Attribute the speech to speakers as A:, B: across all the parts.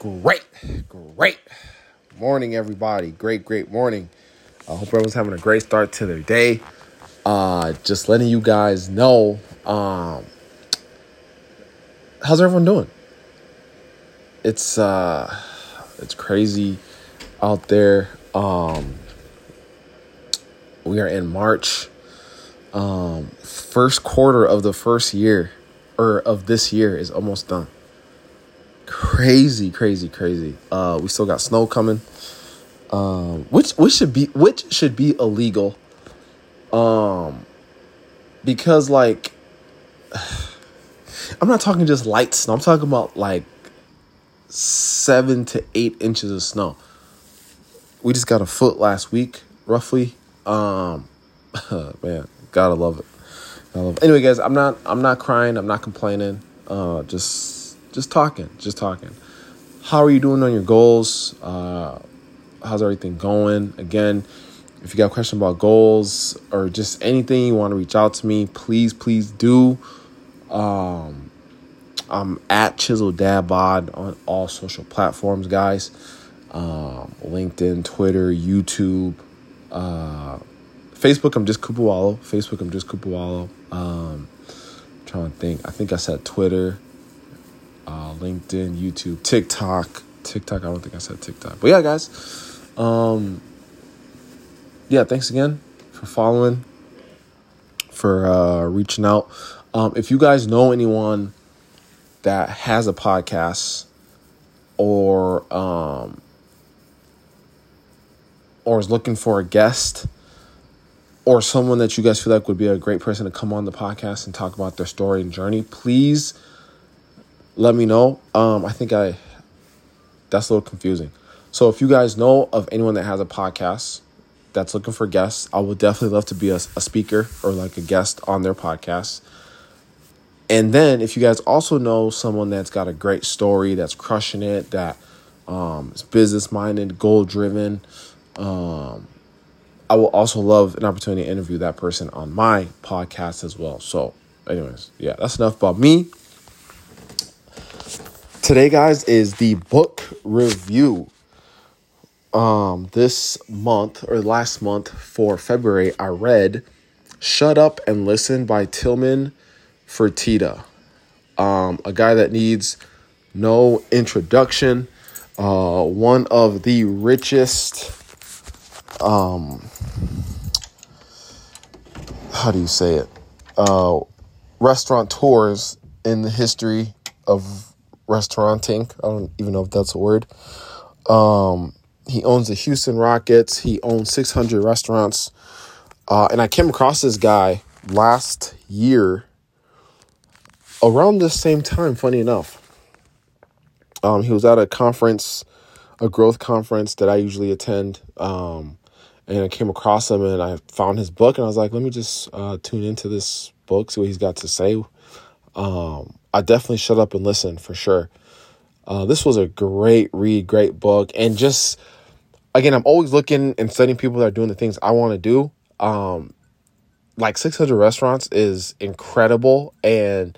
A: Great, great morning, everybody. Great, great morning. I hope everyone's having a great start to their day. Uh, just letting you guys know, um, how's everyone doing? It's uh, it's crazy out there. Um, we are in March. Um, first quarter of the first year, or of this year, is almost done crazy, crazy, crazy. Uh, we still got snow coming, um, which which should be which should be illegal, um, because like I'm not talking just light snow. I'm talking about like seven to eight inches of snow. We just got a foot last week, roughly. Um, man, gotta love it. Gotta love it. Anyway, guys, I'm not I'm not crying. I'm not complaining. Uh, just just talking, just talking. How are you doing on your goals? Uh, how's everything going? Again, if you got a question about goals or just anything you want to reach out to me, please, please do. Um, I'm at Chisel Dad Bod on all social platforms, guys. Um, LinkedIn, Twitter, YouTube, uh, Facebook. I'm just Kupawalo. Facebook. I'm just Kupawalo. Um, trying to think. I think I said Twitter LinkedIn, YouTube, TikTok. TikTok, I don't think I said TikTok. But yeah, guys. Um, yeah, thanks again for following, for uh, reaching out. Um, if you guys know anyone that has a podcast or um, or is looking for a guest or someone that you guys feel like would be a great person to come on the podcast and talk about their story and journey, please let me know. Um, I think I that's a little confusing. So if you guys know of anyone that has a podcast that's looking for guests, I would definitely love to be a, a speaker or like a guest on their podcast. And then if you guys also know someone that's got a great story, that's crushing it, that um, is business minded, goal driven, um, I will also love an opportunity to interview that person on my podcast as well. So, anyways, yeah, that's enough about me. Today, guys, is the book review. Um, this month or last month for February, I read Shut Up and Listen by Tilman Fertitta. Um, a guy that needs no introduction. Uh, one of the richest um how do you say it? Uh restaurateurs in the history of restauranting. I don't even know if that's a word. Um, he owns the Houston Rockets. He owns 600 restaurants. Uh, and I came across this guy last year around the same time, funny enough. Um, he was at a conference, a growth conference that I usually attend. Um, and I came across him and I found his book and I was like, let me just uh, tune into this book, see what he's got to say. Um, I definitely shut up and listen for sure. Uh, this was a great read, great book, and just again, I'm always looking and studying people that are doing the things I want to do. Um, like 600 restaurants is incredible, and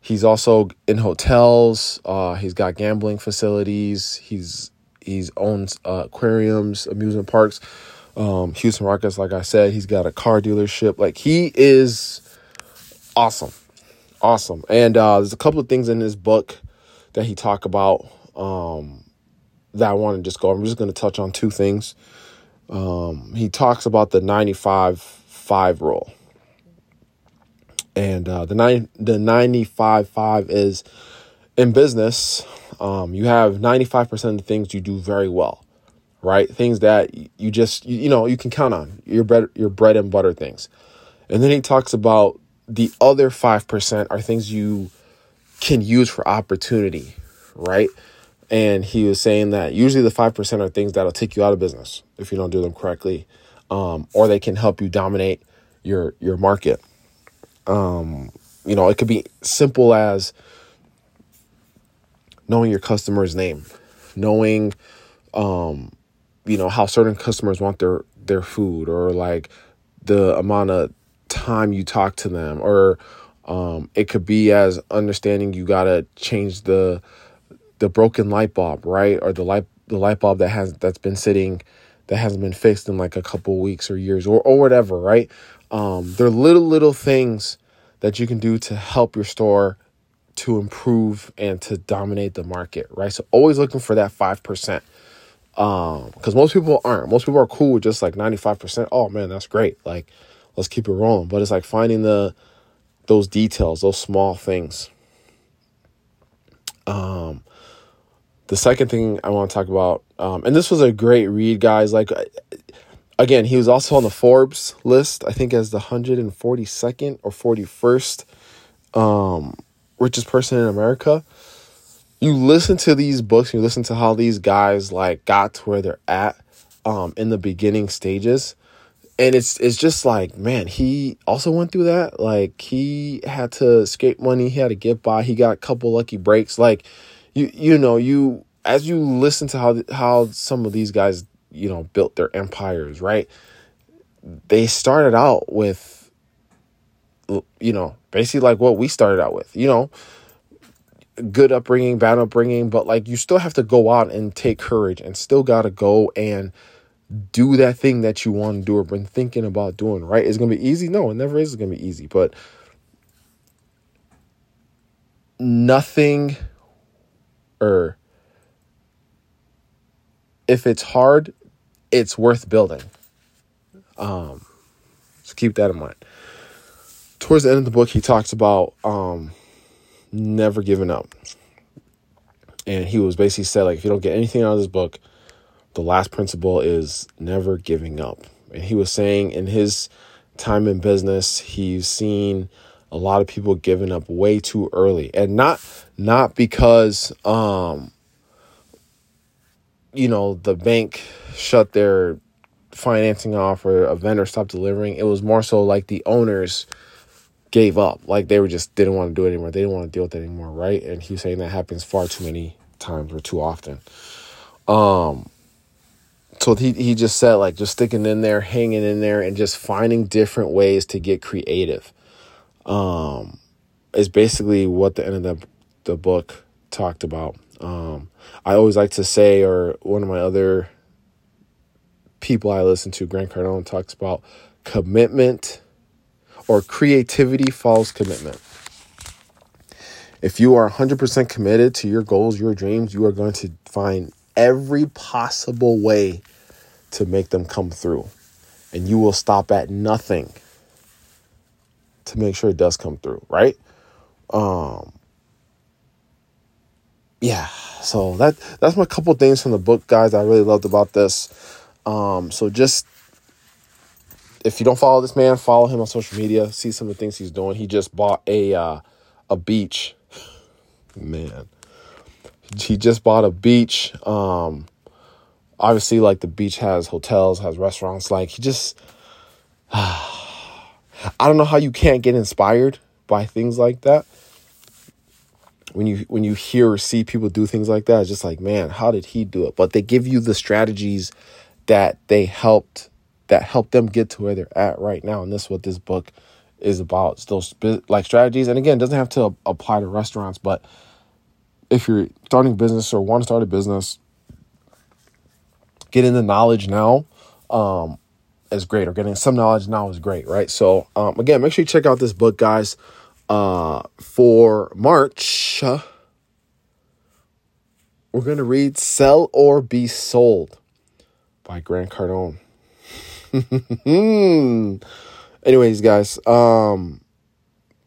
A: he's also in hotels. Uh, he's got gambling facilities. He's he's owns uh, aquariums, amusement parks. Um, Houston Rockets, like I said, he's got a car dealership. Like he is awesome awesome. And uh, there's a couple of things in this book that he talk about um, that I want to just go. I'm just going to touch on two things. Um, he talks about the 95 5 rule. And uh, the nine, the 95 5 is in business, um, you have 95% of the things you do very well, right? Things that you just, you, you know, you can count on your bread, your bread and butter things. And then he talks about the other 5% are things you can use for opportunity, right? And he was saying that usually the 5% are things that'll take you out of business if you don't do them correctly, um, or they can help you dominate your your market. Um, you know, it could be simple as knowing your customer's name, knowing um, you know, how certain customers want their their food or like the amount of time you talk to them or um, it could be as understanding you got to change the the broken light bulb, right? Or the light the light bulb that has that's been sitting that hasn't been fixed in like a couple weeks or years or or whatever, right? Um, there are little little things that you can do to help your store to improve and to dominate the market, right? So always looking for that five percent. Um, because most people aren't. Most people are cool with just like ninety five percent. Oh man, that's great. Like, let's keep it rolling. But it's like finding the those details, those small things. Um, the second thing I want to talk about, um, and this was a great read, guys. Like, again, he was also on the Forbes list, I think, as the 142nd or 41st um, richest person in America. You listen to these books, you listen to how these guys like got to where they're at um, in the beginning stages, and it's it's just like man, he also went through that. Like he had to escape money, he had to get by. He got a couple lucky breaks. Like you you know you as you listen to how how some of these guys you know built their empires right they started out with you know basically like what we started out with you know good upbringing bad upbringing but like you still have to go out and take courage and still got to go and do that thing that you want to do or been thinking about doing right it's gonna be easy no it never is gonna be easy but nothing or if it's hard, it's worth building. Um, so keep that in mind. Towards the end of the book, he talks about um, never giving up. And he was basically said, like, if you don't get anything out of this book, the last principle is never giving up. And he was saying in his time in business, he's seen a lot of people giving up way too early. And not not because um you know, the bank shut their financing off or a vendor stopped delivering. It was more so like the owners gave up. Like they were just didn't want to do it anymore. They didn't want to deal with it anymore, right? And he's saying that happens far too many times or too often. Um so he he just said like just sticking in there, hanging in there and just finding different ways to get creative. Um is basically what the end of the the book talked about. Um, I always like to say, or one of my other people I listen to, Grant Cardone, talks about commitment or creativity follows commitment. If you are 100% committed to your goals, your dreams, you are going to find every possible way to make them come through. And you will stop at nothing to make sure it does come through, right? Um, yeah, so that that's my couple things from the book, guys. I really loved about this. Um, so just if you don't follow this man, follow him on social media. See some of the things he's doing. He just bought a uh, a beach. Man, he just bought a beach. Um, obviously, like the beach has hotels, has restaurants. Like he just, I don't know how you can't get inspired by things like that when you when you hear or see people do things like that, it's just like, man, how did he do it? But they give you the strategies that they helped that helped them get to where they're at right now, and this is what this book is about. It's those like strategies, and again, doesn't have to apply to restaurants, but if you're starting a business or want to start a business, getting the knowledge now um, is great, or getting some knowledge now is great, right? So um, again, make sure you check out this book, guys uh, for March, we're going to read Sell or Be Sold by Grant Cardone. Anyways, guys, um,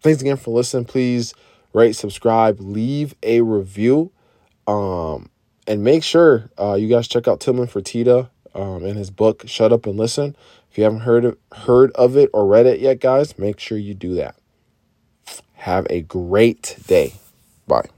A: thanks again for listening. Please rate, subscribe, leave a review, um, and make sure uh, you guys check out Tilman Fertitta um, and his book "Shut Up and Listen." If you haven't heard of, heard of it or read it yet, guys, make sure you do that. Have a great day. Bye.